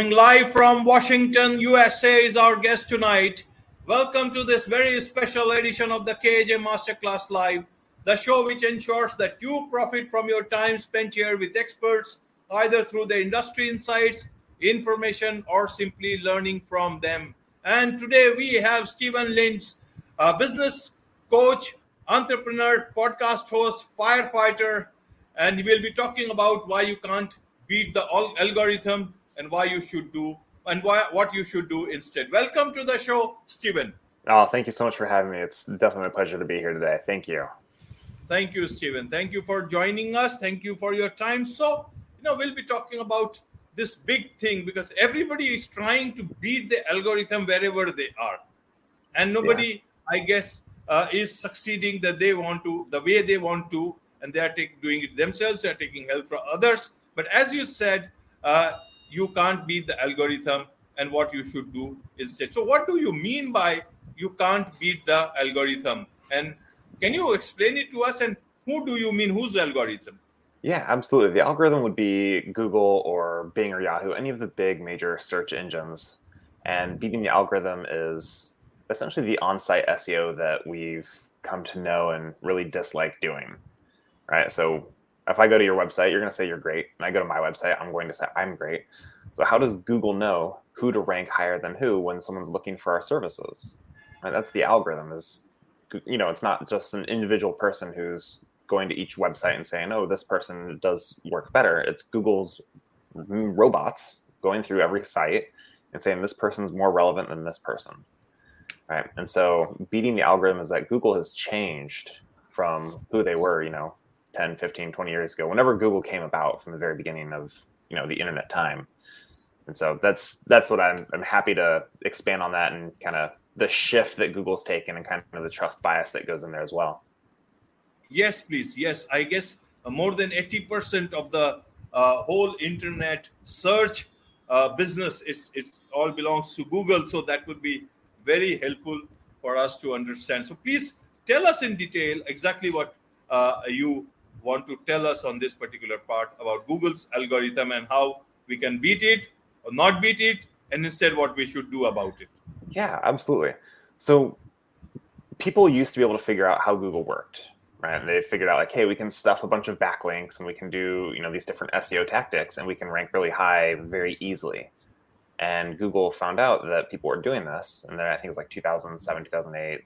Coming live from Washington, USA, is our guest tonight. Welcome to this very special edition of the KAJ Masterclass Live, the show which ensures that you profit from your time spent here with experts, either through the industry insights, information, or simply learning from them. And today we have Steven Lentz, a business coach, entrepreneur, podcast host, firefighter, and he will be talking about why you can't beat the algorithm and why you should do and why, what you should do instead. Welcome to the show, Steven. Oh, thank you so much for having me. It's definitely a pleasure to be here today. Thank you. Thank you, Steven. Thank you for joining us. Thank you for your time. So, you know, we'll be talking about this big thing because everybody is trying to beat the algorithm wherever they are. And nobody, yeah. I guess, uh, is succeeding that they want to, the way they want to, and they are take, doing it themselves. They are taking help from others. But as you said, uh, you can't beat the algorithm and what you should do instead. So, what do you mean by you can't beat the algorithm? And can you explain it to us? And who do you mean? Whose algorithm? Yeah, absolutely. The algorithm would be Google or Bing or Yahoo, any of the big major search engines. And beating the algorithm is essentially the on site SEO that we've come to know and really dislike doing. Right. So if I go to your website, you're going to say you're great. And I go to my website, I'm going to say I'm great. So how does Google know who to rank higher than who when someone's looking for our services? Right? That's the algorithm is, you know, it's not just an individual person who's going to each website and saying, oh, this person does work better. It's Google's robots going through every site and saying this person's more relevant than this person. Right. And so beating the algorithm is that Google has changed from who they were, you know, 10 15 20 years ago whenever google came about from the very beginning of you know the internet time. And so that's that's what i'm i'm happy to expand on that and kind of the shift that google's taken and kind of the trust bias that goes in there as well. Yes please. Yes i guess uh, more than 80% of the uh, whole internet search uh, business it's it all belongs to google. So that would be very helpful for us to understand. So please tell us in detail exactly what uh, you want to tell us on this particular part about Google's algorithm and how we can beat it or not beat it, and instead what we should do about it. Yeah, absolutely. So people used to be able to figure out how Google worked, right? They figured out like, hey, we can stuff a bunch of backlinks and we can do, you know, these different SEO tactics and we can rank really high very easily. And Google found out that people were doing this, and then I think it was like 2007, 2008,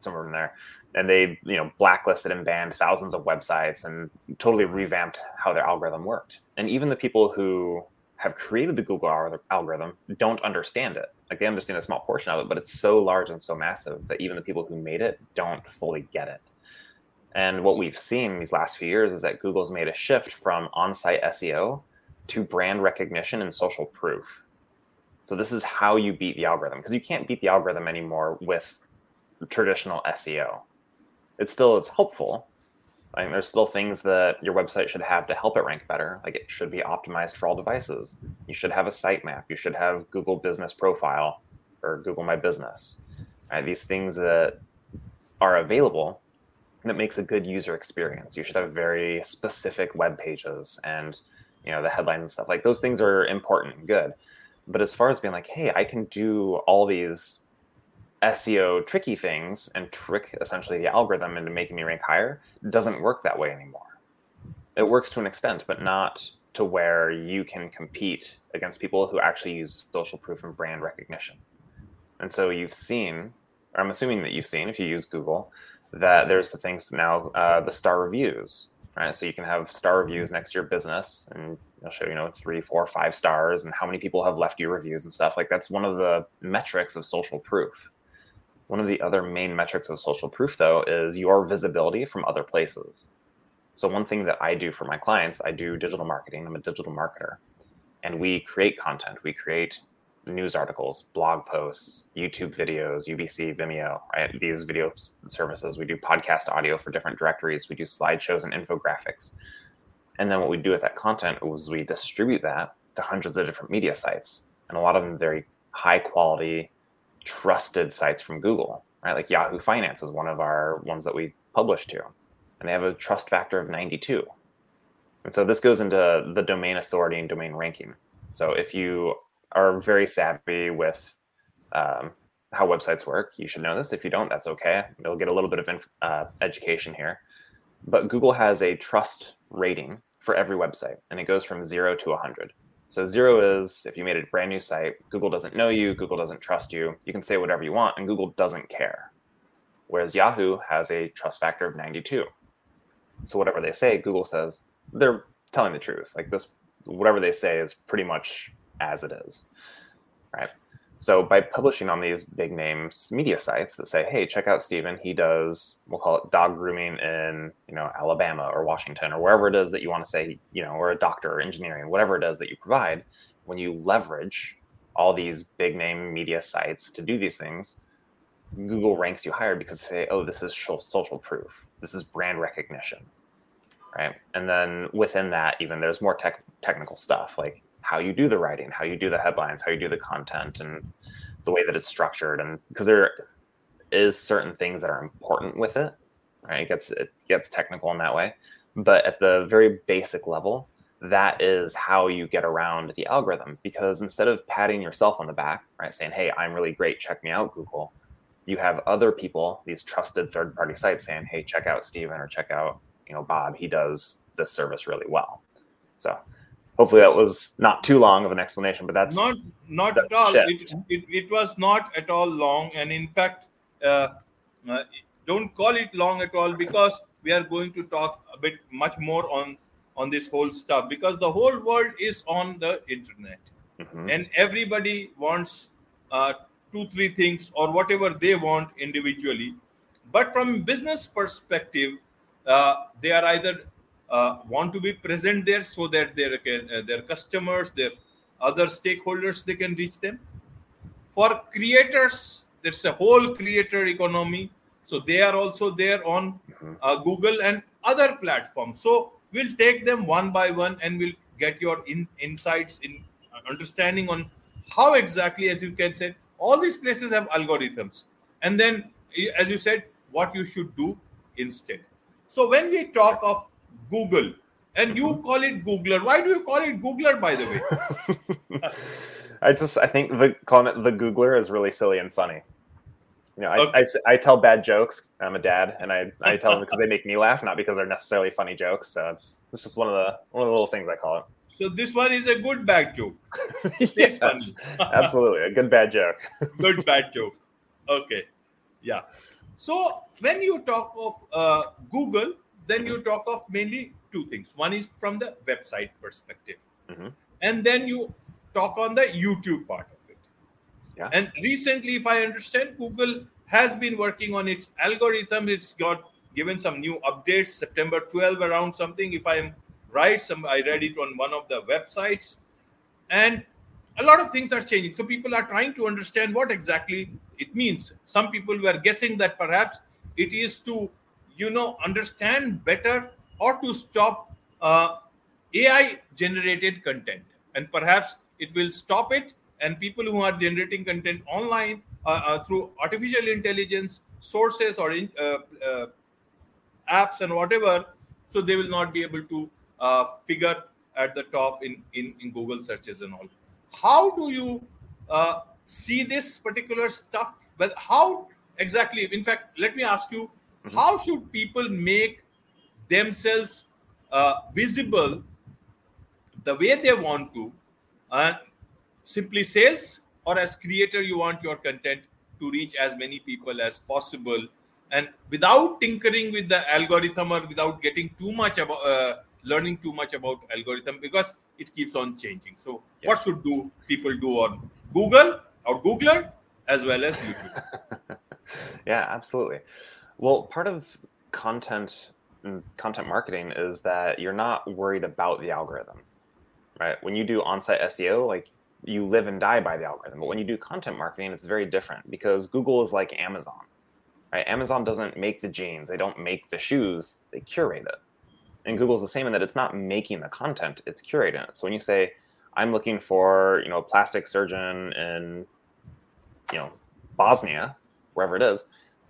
somewhere in there and they you know blacklisted and banned thousands of websites and totally revamped how their algorithm worked. And even the people who have created the google algorithm don't understand it. Like they understand a small portion of it but it's so large and so massive that even the people who made it don't fully get it. And what we've seen these last few years is that google's made a shift from on-site seo to brand recognition and social proof. So this is how you beat the algorithm because you can't beat the algorithm anymore with traditional seo it still is helpful. I mean, there's still things that your website should have to help it rank better. Like it should be optimized for all devices. You should have a sitemap. You should have Google Business Profile or Google My Business. Right? These things that are available that makes a good user experience. You should have very specific web pages and you know the headlines and stuff. Like those things are important and good. But as far as being like, hey, I can do all these SEO tricky things and trick essentially the algorithm into making me rank higher doesn't work that way anymore. It works to an extent, but not to where you can compete against people who actually use social proof and brand recognition. And so you've seen, or I'm assuming that you've seen, if you use Google, that there's the things now, uh, the star reviews, right? So you can have star reviews next to your business, and it'll show you know three, four, five stars, and how many people have left you reviews and stuff. Like that's one of the metrics of social proof. One of the other main metrics of social proof, though, is your visibility from other places. So, one thing that I do for my clients, I do digital marketing. I'm a digital marketer. And we create content. We create news articles, blog posts, YouTube videos, UBC, Vimeo, right? These video services. We do podcast audio for different directories. We do slideshows and infographics. And then what we do with that content is we distribute that to hundreds of different media sites. And a lot of them very high quality, trusted sites from Google, right? Like Yahoo Finance is one of our ones that we publish to, and they have a trust factor of 92. And so this goes into the domain authority and domain ranking. So if you are very savvy with um, how websites work, you should know this. If you don't, that's okay. You'll get a little bit of inf- uh, education here. But Google has a trust rating for every website, and it goes from zero to 100. So zero is if you made a brand new site, Google doesn't know you, Google doesn't trust you. You can say whatever you want, and Google doesn't care. Whereas Yahoo has a trust factor of 92. So whatever they say, Google says they're telling the truth. Like this, whatever they say is pretty much as it is, right? So by publishing on these big names media sites that say, "Hey, check out Steven. He does we'll call it dog grooming in you know Alabama or Washington or wherever it is that you want to say, you know, or a doctor or engineering, whatever it is that you provide." When you leverage all these big name media sites to do these things, Google ranks you higher because they say, "Oh, this is social proof. This is brand recognition." Right? And then within that, even there's more tech, technical stuff like how you do the writing, how you do the headlines, how you do the content, and the way that it's structured. And because there is certain things that are important with it, right? It gets it gets technical in that way, but at the very basic level, that is how you get around the algorithm. Because instead of patting yourself on the back, right, saying, "Hey, I'm really great, check me out, Google," you have other people, these trusted third-party sites, saying, "Hey, check out Steven or check out you know Bob. He does this service really well." So hopefully that was not too long of an explanation but that's not not that's at all. it, it, it, was not at all long. And in fact uh, uh, don't call it long at all because we are going to talk a bit much more on on this whole stuff because the whole world is on the internet. Mm-hmm. and everybody wants uh, two three things or whatever they want individually. But from business perspective uh, they are either uh, want to be present there so that their uh, their customers, their other stakeholders, they can reach them. For creators, there's a whole creator economy, so they are also there on uh, Google and other platforms. So we'll take them one by one and we'll get your in, insights in understanding on how exactly, as you can say, all these places have algorithms, and then as you said, what you should do instead. So when we talk of Google, and you call it Googler. Why do you call it Googler, by the way? I just I think the calling it the Googler is really silly and funny. You know, I, okay. I, I, tell bad jokes. I'm a dad, and I, I tell them because they make me laugh, not because they're necessarily funny jokes. So it's it's just one of the one of the little things I call it. So this one is a good bad joke. yes, absolutely a good bad joke. good bad joke. Okay, yeah. So when you talk of uh, Google, then you talk of mainly two things. One is from the website perspective, mm-hmm. and then you talk on the YouTube part of it. Yeah. And recently, if I understand, Google has been working on its algorithm. It's got given some new updates. September 12 around something. If I am right, some I read it on one of the websites, and a lot of things are changing. So people are trying to understand what exactly it means. Some people were guessing that perhaps it is to you know understand better or to stop uh, ai generated content. And perhaps it will stop it. And people who are generating content online uh, uh, through artificial intelligence sources or in, uh, uh, apps and whatever so they will not be able to uh, figure at the top in, in, in google searches and all. How do you see this particular stuff? Well how exactly in fact let me ask you Mm-hmm. How should people make themselves uh, visible the way they want to? And simply sales, or as creator, you want your content to reach as many people as possible, and without tinkering with the algorithm or without getting too much about uh, learning too much about algorithm because it keeps on changing. So, yeah. what should do people do on Google or Googler as well as YouTube? yeah, absolutely. Well, part of content content marketing is that you're not worried about the algorithm, right? When you do on-site SEO, like you live and die by the algorithm. But when you do content marketing, it's very different because Google is like Amazon, right? Amazon doesn't make the jeans, they don't make the shoes, they curate it. And Google's the same in that it's not making the content, it's curating it. So when you say, I'm looking for, you know, a plastic surgeon in, you know, Bosnia, wherever it is,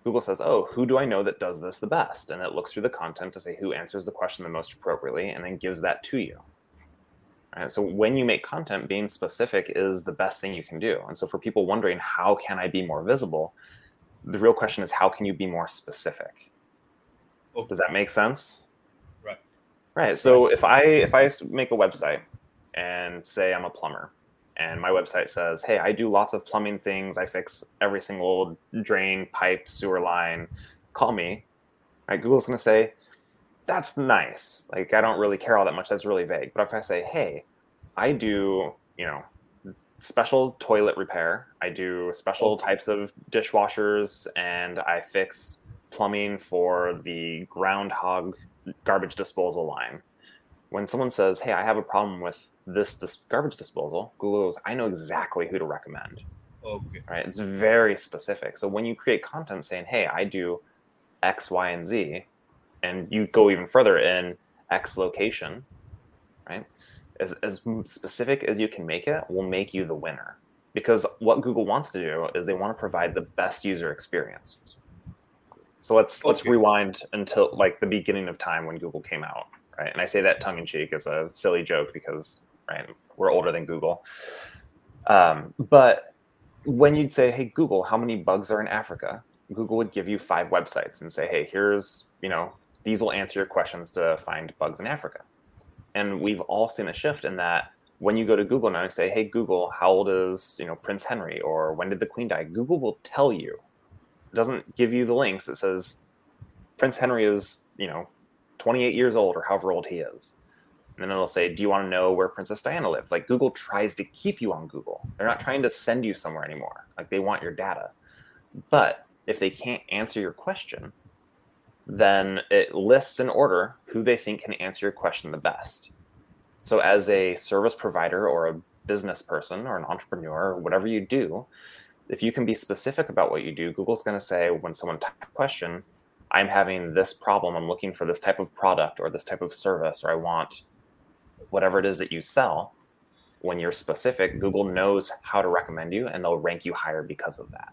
Google says, oh, who do I know that does this the best? And it looks through the content to say who answers the question the most appropriately and then gives that to you. Right? So when you make content, being specific is the best thing you can do. And so for people wondering how can I be more visible, the real question is how can you be more specific? Okay. Does that make sense? Right. Right. So if I if I make a website and say I'm a plumber and my website says, "Hey, I do lots of plumbing things. I fix every single drain, pipe, sewer line. Call me." Right? Google's going to say, "That's nice. Like I don't really care all that much. That's really vague." But if I say, "Hey, I do, you know, special toilet repair. I do special types of dishwashers and I fix plumbing for the groundhog garbage disposal line." When someone says, "Hey, I have a problem with this, this garbage disposal, Google goes, I know exactly who to recommend. Okay. Right. It's very specific. So when you create content saying, hey, I do X, Y, and Z, and you go even further in X location, right? As, as specific as you can make it will make you the winner. Because what Google wants to do is they want to provide the best user experience. So let's okay. let's rewind until like the beginning of time when Google came out, right? And I say that tongue in cheek as a silly joke because right? We're older than Google. Um, but when you'd say, "Hey Google, how many bugs are in Africa?" Google would give you five websites and say, "Hey, here's you know these will answer your questions to find bugs in Africa." And we've all seen a shift in that when you go to Google now and say, "Hey Google, how old is you know Prince Henry?" or "When did the Queen die?" Google will tell you. It doesn't give you the links. It says Prince Henry is you know 28 years old or however old he is and then it'll say, Do you want to know where Princess Diana lived? Like Google tries to keep you on Google. They're not trying to send you somewhere anymore. Like they want your data. But if they can't answer your question, then it lists in order who they think can answer your question the best. So, as a service provider or a business person or an entrepreneur or whatever you do, if you can be specific about what you do, Google's going to say when someone types a question, I'm having this problem. I'm looking for this type of product or this type of service, or I want whatever it is that you sell, when you're specific, Google knows how to recommend you and they'll rank you higher because of that.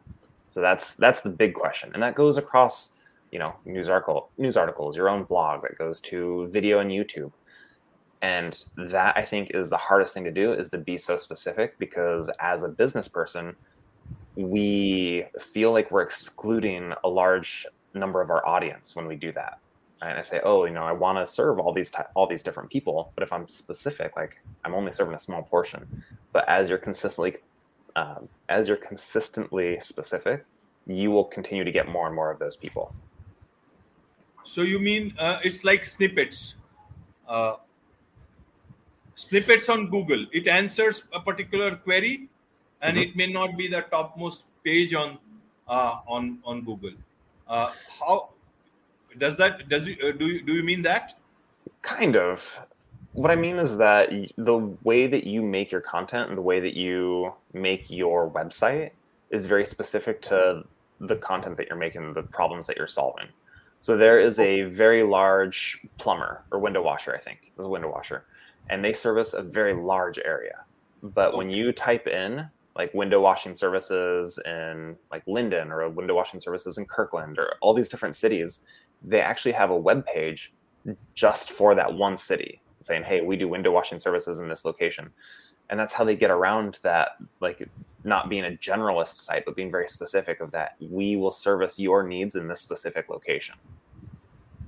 So that's that's the big question. And that goes across, you know, news article news articles, your own blog that goes to video and YouTube. And that I think is the hardest thing to do is to be so specific because as a business person, we feel like we're excluding a large number of our audience when we do that and I say, oh, you know, I want to serve all these ty- all these different people, but if I'm specific, like I'm only serving a small portion. But as you're consistently um, as you're consistently specific, you will continue to get more and more of those people. So you mean uh, it's like snippets? Uh, snippets on Google. It answers a particular query, and mm-hmm. it may not be the topmost page on uh, on on Google. Uh, how does that does you uh, do you do you mean that? Kind of. What I mean is that the way that you make your content and the way that you make your website is very specific to the content that you're making, the problems that you're solving. So there is a very large plumber or window washer, I think, is a window washer, and they service a very large area. But when you type in like window washing services in like Linden or window washing services in Kirkland or all these different cities, they actually have a web page just for that one city saying, hey, we do window washing services in this location. And that's how they get around that, like not being a generalist site, but being very specific of that. We will service your needs in this specific location.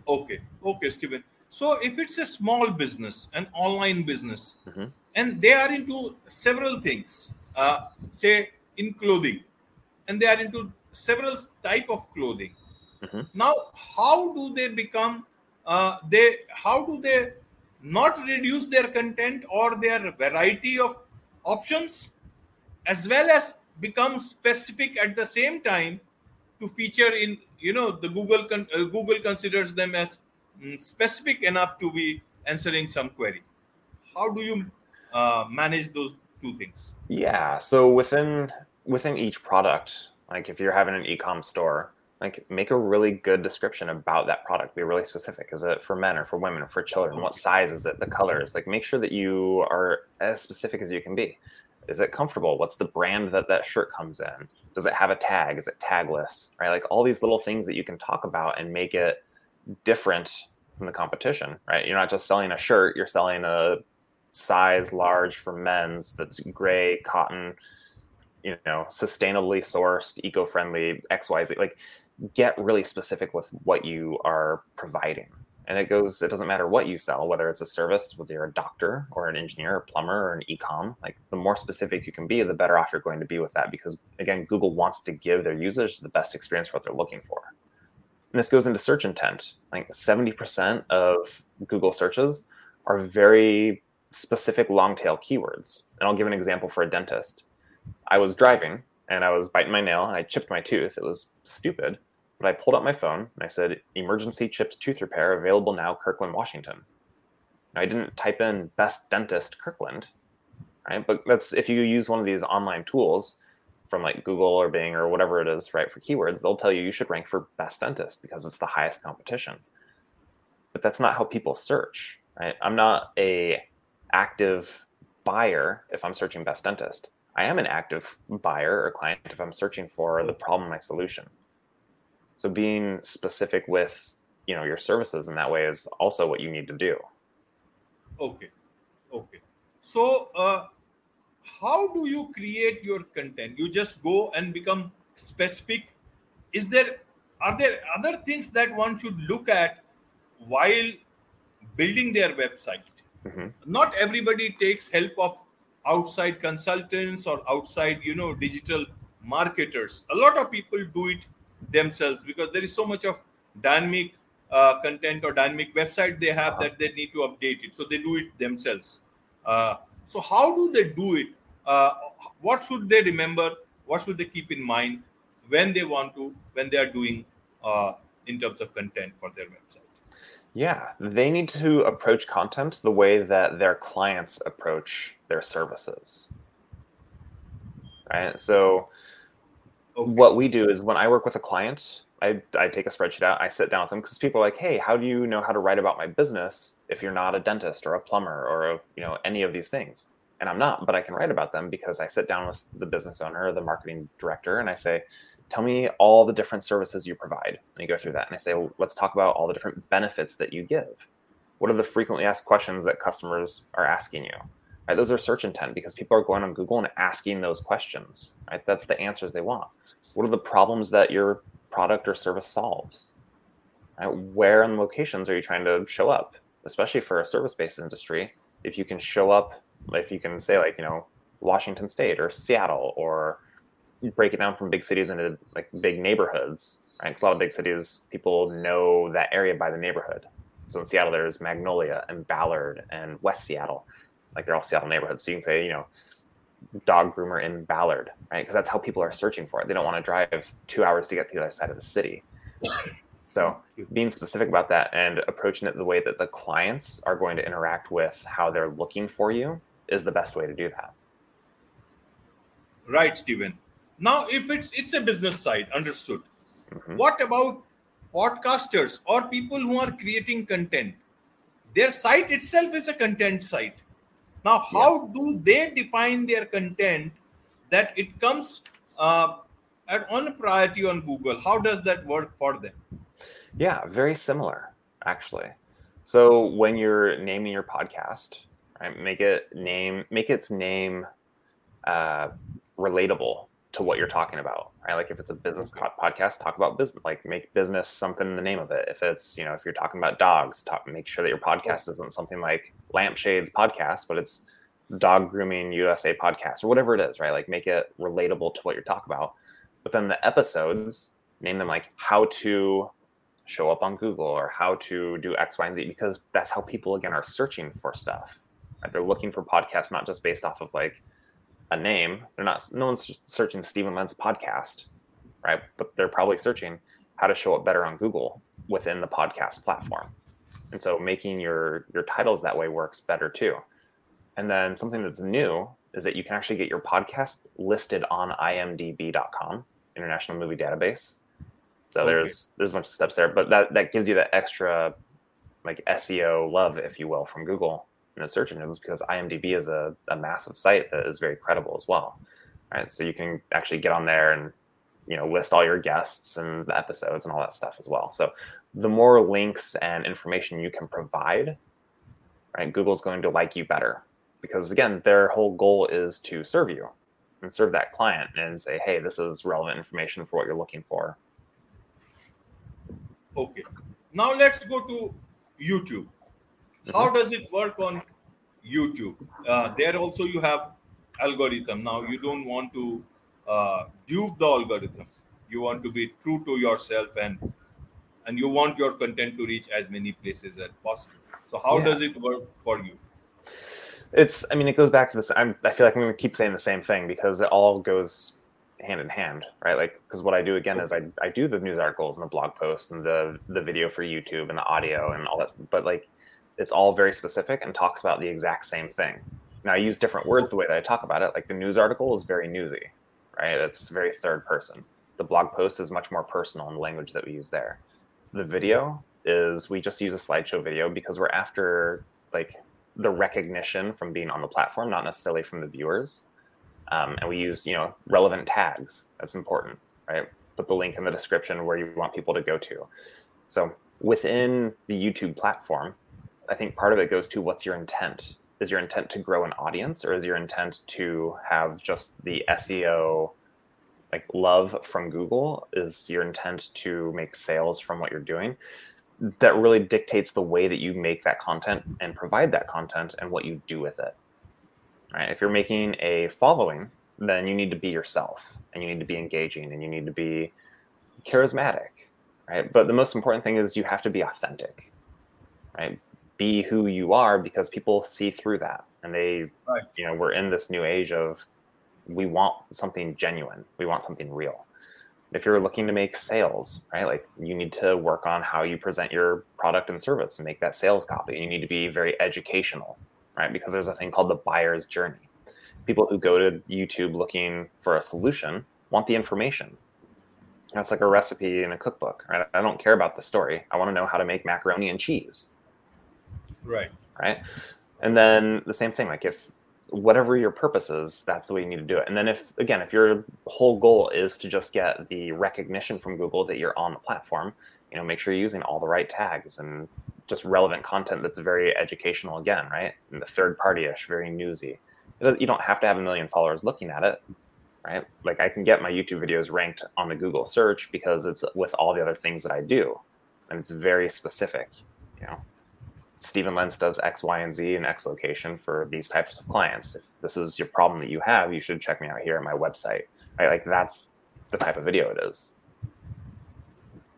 Okay. Okay, Steven. So if it's a small business, an online business, mm-hmm. and they are into several things, uh, say in clothing, and they are into several type of clothing, Mm-hmm. Now, how do they become? Uh, they how do they not reduce their content or their variety of options, as well as become specific at the same time to feature in you know the Google con- uh, Google considers them as mm, specific enough to be answering some query. How do you uh, manage those two things? Yeah, so within within each product, like if you're having an e-com store, like make a really good description about that product be really specific. Is it for men or for women or for children? What size is it? The colors. Like make sure that you are as specific as you can be. Is it comfortable? What's the brand that that shirt comes in? Does it have a tag? Is it tagless? Right? Like all these little things that you can talk about and make it different from the competition right? You're not just selling a shirt you're selling a size large for men's that's gray cotton you know sustainably sourced eco-friendly xyz like get really specific with what you are providing. And it goes it doesn't matter what you sell whether it's a service whether you're a doctor or an engineer or plumber or an e-com like the more specific you can be the better off you're going to be with that because again google wants to give their users the best experience for what they're looking for. And this goes into search intent. Like 70% of google searches are very specific long tail keywords and i'll give an example for a dentist i was driving and i was biting my nail and i chipped my tooth it was stupid but I pulled up my phone and I said, emergency chips tooth repair available now, Kirkland, Washington. Now, I didn't type in best dentist Kirkland, right? But that's if you use one of these online tools from like Google or Bing or whatever it is, right, for keywords, they'll tell you you should rank for best dentist because it's the highest competition. But that's not how people search, right? I'm not a active buyer if I'm searching best dentist. I am an active buyer or client if I'm searching for the problem, my solution. So being specific with you know your services in that way is also what you need to do. Okay, okay. So uh, how do you create your content? You just go and become specific. Is there are there other things that one should look at while building their website? Mm-hmm. Not everybody takes help of outside consultants or outside you know digital marketers. A lot of people do it themselves because there is so much of dynamic uh, content or dynamic website they have that they need to update it. So they do it themselves. Uh, so how do they do it? Uh, what should they remember? What should they keep in mind when they want to when they are doing uh, in terms of content for their website yeah they need to approach content the way that their clients approach their services right so Okay. What we do is when I work with a client, I, I take a spreadsheet out, I sit down with them because people are like, hey, how do you know how to write about my business if you're not a dentist or a plumber or a, you know any of these things? And I'm not, but I can write about them because I sit down with the business owner or the marketing director and I say, tell me all the different services you provide. And you go through that and I say, well, let's talk about all the different benefits that you give. What are the frequently asked questions that customers are asking you? Right? Those are search intent because people are going on Google and asking those questions. Right? That's the answers they want. What are the problems that your product or service solves? Right? Where and locations are you trying to show up? Especially for a service-based industry, if you can show up, if you can say like you know Washington State or Seattle, or break it down from big cities into like big neighborhoods, right? Because a lot of big cities, people know that area by the neighborhood. So in Seattle, there's Magnolia and Ballard and West Seattle like they're all Seattle neighborhoods. So you can say, you know, dog groomer in Ballard, right? Because that's how people are searching for it. They don't want to drive two hours to get to the other side of the city. So being specific about that and approaching it the way that the clients are going to interact with how they're looking for you is the best way to do that. Right, Steven. Now, if it's it's a business side, understood. Mm-hmm. What about podcasters or people who are creating content? Their site itself is a content site now, how yeah. do they define their content that it comes uh, at on priority on Google? How does that work for them? Yeah, very similar, actually. So when you're naming your podcast, right, make it name make its name uh, relatable to what you're talking about, right? Like if it's a business podcast, talk about business, like make business something in the name of it. If it's, you know, if you're talking about dogs, talk, make sure that your podcast isn't something like Lampshades podcast, but it's dog grooming USA podcast or whatever it is, right? Like make it relatable to what you're talking about. But then the episodes, name them like how to show up on Google or how to do X, Y, and Z, because that's how people again are searching for stuff. Right? They're looking for podcasts not just based off of like a name. They're not no one's searching Steven Lentz podcast, right? But they're probably searching how to show up better on Google within the podcast platform. And so making your your titles that way works better too. And then something that's new is that you can actually get your podcast listed on imdb.com, International Movie Database. So there's there's a bunch of steps there, but that that gives you that extra like SEO love, if you will, from Google in the search engines because IMDb is a, a massive site that is very credible as well. Right. So you can actually get on there and you know list all your guests and the episodes and all that stuff as well. So the more links and information you can provide, right, Google's going to like you better because again, their whole goal is to serve you and serve that client and say, hey, this is relevant information for what you're looking for. Okay. Now let's go to YouTube. How does it work on YouTube? Uh, there also you have algorithm. Now you don't want to uh, dupe the algorithm. You want to be true to yourself and and you want your content to reach as many places as possible. So how Yeah. does it work for you? It's, I mean, it goes back to this. I'm, I feel like I'm going to keep saying the same thing because it all goes hand in hand, right? Like, because what I do again is I, I do the news articles and the blog posts and the the video for YouTube and the audio and all that, but like, it's all very specific and talks about the exact same thing. Now I use different words the way that I talk about it. Like the news article is very newsy, right? It's very third person. The blog post is much more personal in the language that we use there. The video is we just use a slideshow video because we're after like the recognition from being on the platform, not necessarily from the viewers. Um, and we use, you know, relevant tags. That's important, right? Put the link in the description where you want people to go to. So within the YouTube platform, I think part of it goes to what's your intent. Is your intent to grow an audience, or is your intent to have just the SEO like love from Google? Is your intent to make sales from what you're doing? that really dictates the way that you make that content and provide that content and what you do with it. Right? If you're making a following, then you need to be yourself and you need to be engaging and you need to be charismatic, right? But the most important thing is you have to be authentic, right? Be who you are because people see through that and they, Right. you know, we're in this new age of we want something genuine, we want something real if you're looking to make sales, right? Like you need to work on how you present your product and service and make that sales copy. You need to be very educational, right? Because there's a thing called the buyer's journey. People who go to YouTube looking for a solution want the information. That's like a recipe in a cookbook, right? I don't care about the story. I want to know how to make macaroni and cheese, Right. right? And then the same thing, like if whatever your purpose is, that's the way you need to do it. And then if again, if your whole goal is to just get the recognition from Google that you're on the platform, you know, make sure you're using all the right tags and just relevant content that's very educational again, right? And the third party-ish, very newsy. You don't have to have a million followers looking at it, right? Like I can get my YouTube videos ranked on the Google search because it's with all the other things that I do. And it's very specific, you know. Steven Lentz does X, Y, and Z in X location for these types of clients. If this is your problem that you have, you should check me out here on my website. Right? Like that's the type of video it is.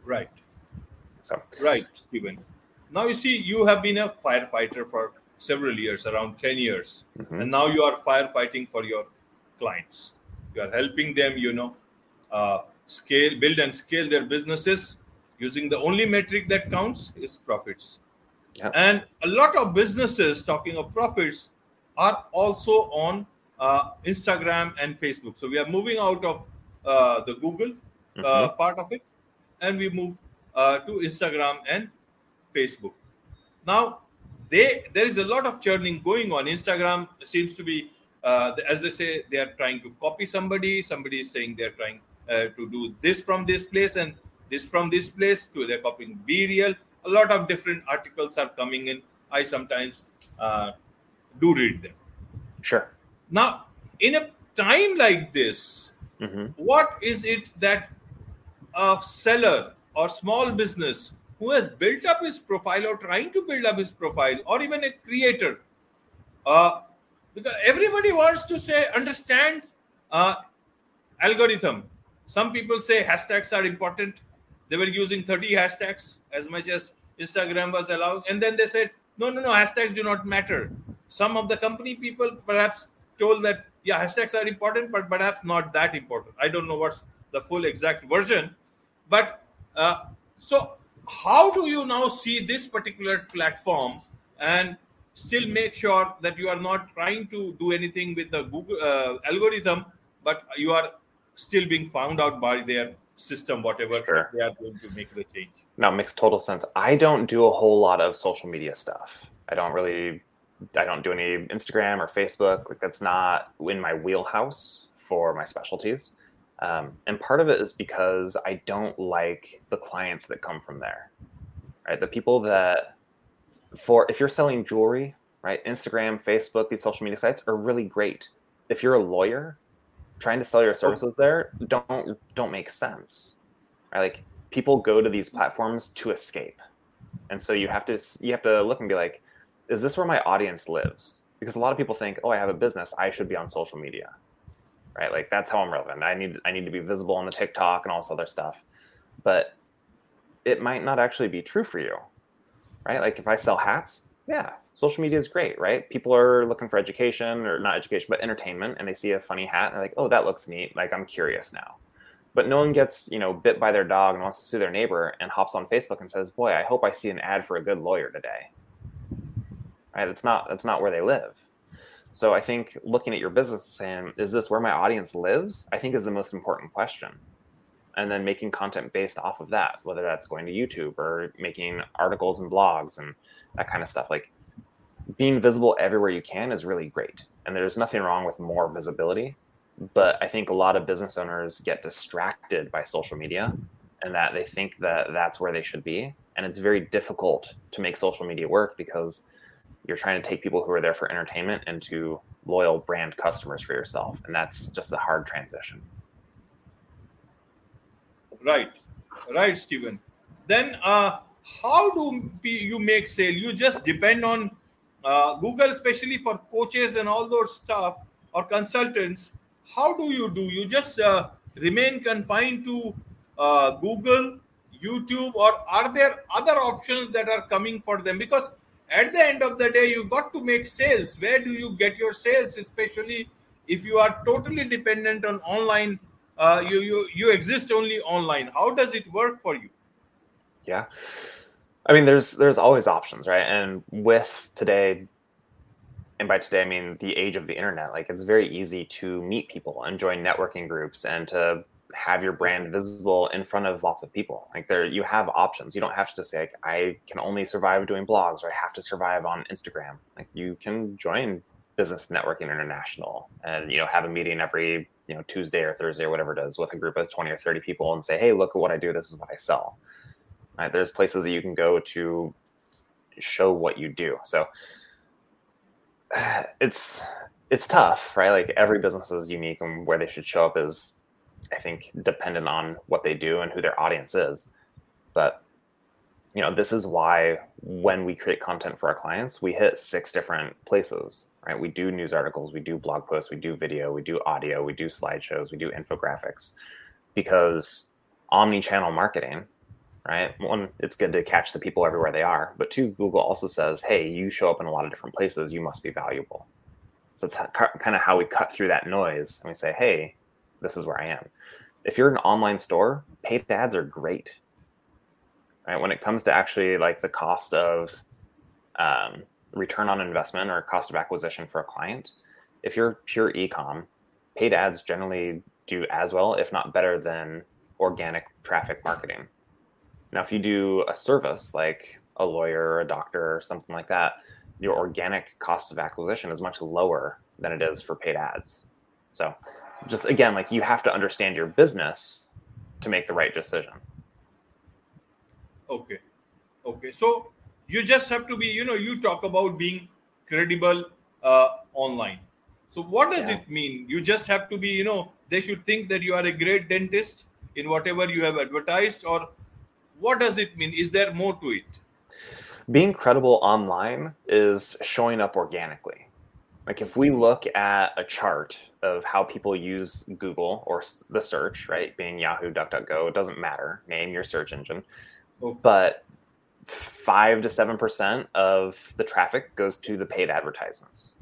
Right. So Right, Steven. Now you see, you have been a firefighter for several years, around 10 years, mhm. and now you are firefighting for your clients. You are helping them, you know, uh, scale, build, and scale their businesses using the only metric that counts is profits. Yeah. And a lot of businesses, talking of profits, are also on uh, Instagram and Facebook. So we are moving out of uh, the Google uh, part of it, and we move uh, to Instagram and Facebook. Now, they there is a lot of churning going on. Instagram seems to be, uh, as they say, they are trying to copy somebody. Somebody is saying they're trying uh, to do this from this place and this from this place. To they're copying BeReal. A lot of different articles are coming in. I sometimes uh, do read them. Sure. Now, in a time like this, hmm what is it that a seller or small business who has built up his profile or trying to build up his profile or even a creator uh, because everybody wants to say understand uh, algorithm some people say hashtags are important they were using 30 hashtags as much as instagram was allowing and then they said no no no hashtags do not matter. Some of the company people perhaps told that yeah hashtags are important but perhaps not that important. I don't know what's the full exact version. But uh, so how do you now see this particular platform and still make sure that you are not trying to do anything with the google uh, algorithm but you are still being found out by their system whatever Sure. they are going to make the change Now, makes total sense. I don't do a whole lot of social media stuff. I don't really, I don't do any Instagram or Facebook. Like that's not in my wheelhouse for my specialties. Um, and part of it is because I don't like the clients that come from there. Right, the people that for if you're selling jewelry, right? Instagram, Facebook, these social media sites are really great. If you're a lawyer, trying to sell your oh. services there don't don't make sense. Right? Like people go to these platforms to escape. And so you have to you have to look and be like, is this where my audience lives? Because a lot of people think, oh, I have a business, I should be on social media. Right? Like that's how I'm relevant. I need I need to be visible on the TikTok and all this other stuff. But it might not actually be true for you. Right? Like if I sell hats, yeah, social media is great, right? People are looking for education or not education, but entertainment, and they see a funny hat and they're like, oh, that looks neat. Like I'm curious now. But no one gets, you know, bit by their dog and wants to sue their neighbor and hops on Facebook and says, boy, I hope I see an ad for a good lawyer today. Right? That's not that's not where they live. So I think looking at your business and saying, is this where my audience lives? I think is the most important question. And then making content based off of that, whether that's going to YouTube or making articles and blogs and that kind of stuff. Like being visible everywhere you can is really great. And there's nothing wrong with more visibility. But I think a lot of business owners get distracted by social media and that they think that that's where they should be. And it's very difficult to make social media work because you're trying to take people who are there for entertainment into loyal brand customers for yourself. And that's just a hard transition. Right, right, Steven. Then, uh, how do you make sale? You just depend on uh, Google, especially for coaches and all those stuff or consultants, how do you do? You just uh, remain confined to uh, Google, YouTube, or are there other options that are coming for them? Because at the end of the day, you got to make sales. Where do you get your sales, especially if you are totally dependent on online? Uh, you you you exist only online. How does it work for you? Yeah. I mean, there's there's always options, right? And with today, and by today I mean the age of the internet, like it's very easy to meet people and join networking groups and to have your brand visible in front of lots of people. Like there, you have options. You don't have to just say like, I can only survive doing blogs or I have to survive on Instagram. Like you can join Business Networking International and you know have a meeting every you know Tuesday or Thursday or whatever it is with a group of twenty or thirty people and say, hey, look at what I do. This is what I sell Right? There's places that you can go to show what you do. So it's it's tough, right? Like every business is unique, and where they should show up is, I think, dependent on what they do and who their audience is. But you know, this is why when we create content for our clients, we hit six different places, right? We do news articles, we do blog posts, we do video, we do audio, we do slideshows, we do infographics, because omni-channel marketing right? One, it's good to catch the people everywhere they are, but two, Google also says, hey, you show up in a lot of different places, you must be valuable. So it's kind of how we cut through that noise and we say, hey, this is where I am. If you're an online store, paid ads are great. Right? When it comes to actually like the cost of um, return on investment or cost of acquisition for a client, if you're pure ecom, paid ads generally do as well, if not better than organic traffic marketing. Now, if you do a service like a lawyer or a doctor or something like that, your organic cost of acquisition is much lower than it is for paid ads. So, just again, like you have to understand your business to make the right decision. Okay. Okay. So, you just have to be, you know, you talk about being credible uh, online. So, what does yeah. it mean? You just have to be, you know, they should think that you are a great dentist in whatever you have advertised, or what does it mean? Is there more to it? Being credible online is showing up organically. Like if we look at a chart of how people use Google or the search, right, being Yahoo, DuckDuckGo, it doesn't matter. Name your search engine. Oh. But five to seven percent of the traffic goes to the paid advertisements,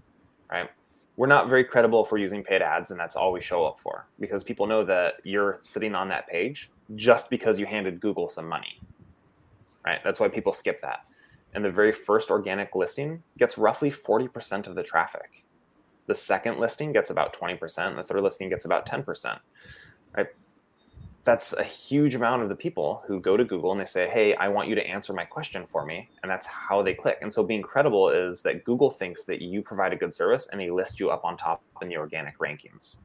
right? We're not very credible if we're using paid ads, and that's all we show up for because people know that you're sitting on that page just because you handed Google some money. Right? That's why people skip that. And the very first organic listing gets roughly 40% of the traffic. The second listing gets about 20%, and the third listing gets about 10%. Right? That's a huge amount of the people who go to Google and they say, Hey, I want you to answer my question for me. And that's how they click. And so being credible is that Google thinks that you provide a good service and they list you up on top in the organic rankings.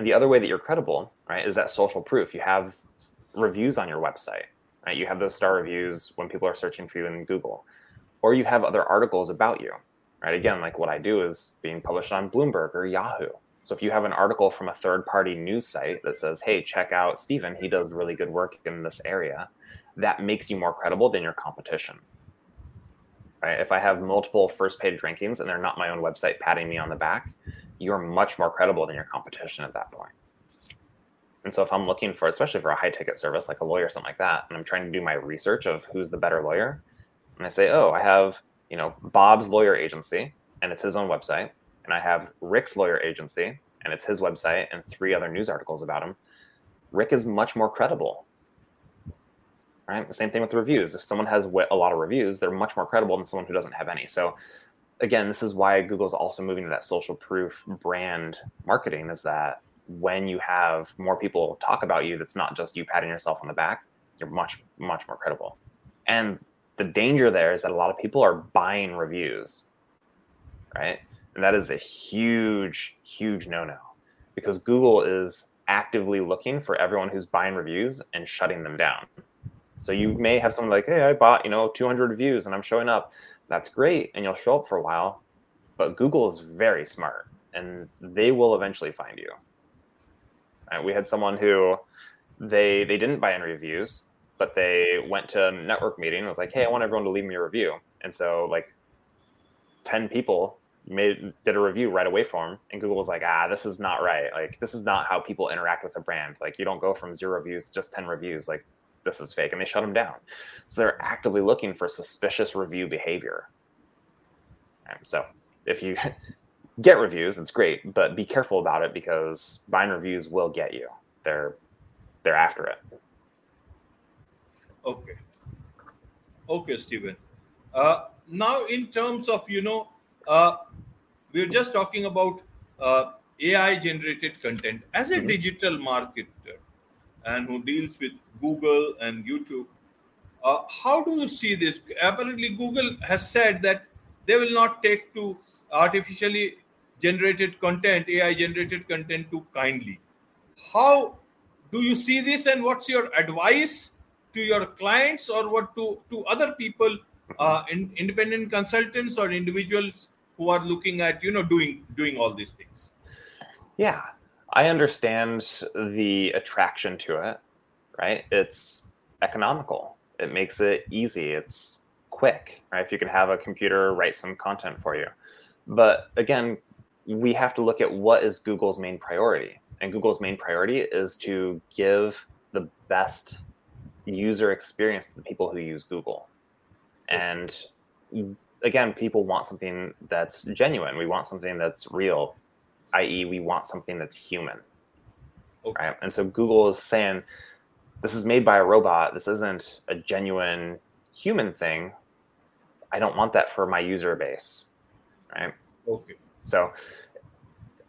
And the other way that you're credible, right, is that social proof. You have reviews on your website, right? You have those star reviews when people are searching for you in Google. or you have other articles about you, right? Again, like what I do is being published on Bloomberg or Yahoo. So if you have an article from a third party news site that says, hey, check out Steven, he does really good work in this area, that makes you more credible than your competition. Right? If I have multiple first page rankings and they're not my own website patting me on the back, you're much more credible than your competition at that point. And so if I'm looking for, especially for a high ticket service like a lawyer or something like that, and I'm trying to do my research of who's the better lawyer, and I say, oh, I have, you know, Bob's lawyer agency and it's his own website, and I have Rick's lawyer agency and it's his website and three other news articles about him. Rick is much more credible. Right? The same thing with reviews. If someone has a lot of reviews, they're much more credible than someone who doesn't have any. So again, this is why Google's also moving to that social proof brand marketing is that when you have more people talk about you, that's not just you patting yourself on the back, you're much, much more credible. And the danger there is that a lot of people are buying reviews, right? And that is a huge, huge no no because Google is actively looking for everyone who's buying reviews and shutting them down. So you may have someone like, hey, I bought, you know, 200 reviews and I'm showing up. That's great. And you'll show up for a while. But Google is very smart and they will eventually find you. Right? We had someone who they they didn't buy any reviews, but they went to a network meeting and was like, hey, I want everyone to leave me a review. And so like 10 people made did a review right away for him and google was like ah this is not right like this is not how people interact with a brand like you don't go from zero reviews to just 10 reviews like this is fake and they shut them down. So they're actively looking for suspicious review behavior. And so if you get reviews it's great but be careful about it because buying reviews will get you. They're they're after it. Okay. Okay steven uh, now in terms of you know uh, we're just talking about uh, AI generated content as a mm-hmm. digital marketer and who deals with Google and YouTube. Uh, how do you see this? Apparently, Google has said that they will not take to artificially generated content, AI generated content too kindly. How do you see this, and what's your advice to your clients or what to, to other people, uh, in, independent consultants or individuals who are looking at you know doing doing all these things yeah i understand the attraction to it right? It's economical. It makes it easy. It's quick right? If you can have a computer write some content for you. But again we have to look at what is google's main priority. And google's main priority is to give the best user experience to the people who use google. And again, people want something that's genuine. We want something that's real, i.e., we want something that's human. Okay. Right? And so Google is saying, this is made by a robot. This isn't a genuine human thing. I don't want that for my user base. Right. Okay. So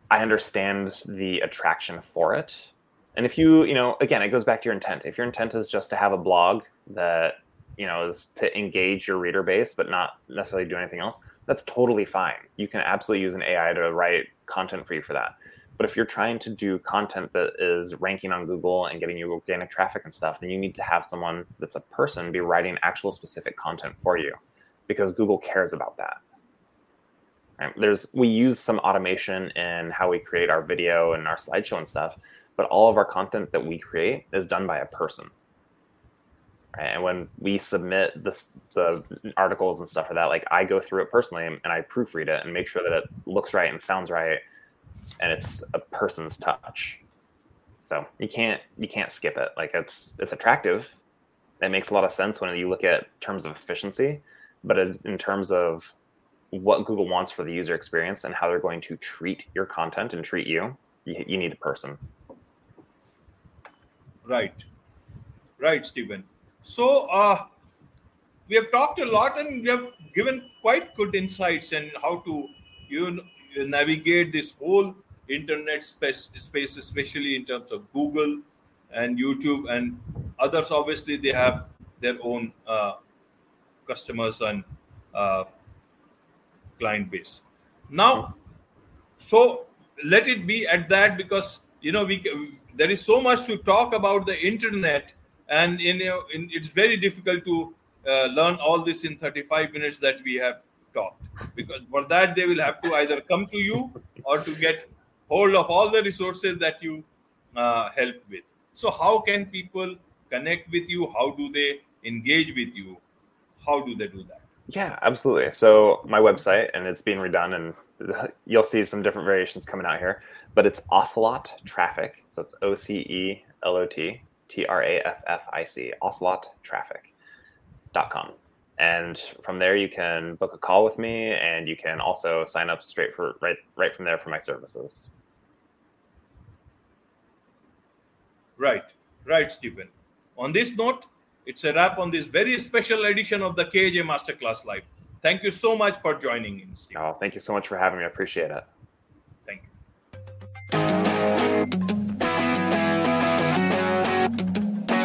I understand the attraction for it. And if you, you know, again, it goes back to your intent. If your intent is just to have a blog that you know is to engage your reader base but not necessarily do anything else that's totally fine. You can absolutely use an ai to write content for you for that. But if you're trying to do content that is ranking on google and getting you organic traffic and stuff then you need to have someone that's a person be writing actual specific content for you because google cares about that. Right? there's we use some automation in how we create our video and our slideshow and stuff but all of our content that we create is done by a person and when we submit this, the articles and stuff for that, like I go through it personally and I proofread it and make sure that it looks right and sounds right, and it's a person's touch. So you can't you can't skip it. Like it's it's attractive. It makes a lot of sense when you look at terms of efficiency, but in terms of what Google wants for the user experience and how they're going to treat your content and treat you, you, you need a person. Right, right, Steven. So uh, we have talked a lot and we have given quite good insights in how to you know, navigate this whole internet space, space, especially in terms of Google and YouTube and others. Obviously, they have their own uh, customers and uh, client base. Now, so let it be at that because you know we there is so much to talk about the internet and you know it's very difficult to uh, learn all this in 35 minutes that we have talked. Because for that, they will have to either come to you or to get hold of all the resources that you uh, help with. So, how can people connect with you? How do they engage with you? How do they do that? Yeah, absolutely. So my website, and it's being redone, and you'll see some different variations coming out here. But it's Ocelot Traffic. So it's O C E L O T R A F F I C. OcelotTraffic.com. And from there, you can book a call with me, and you can also sign up straight for right right from there for my services. Right, right, Steven. On this note, it's a wrap on this very special edition of the KAJ Masterclass Live. Thank you so much for joining in, Steve. Oh, thank you so much for having me. I appreciate it.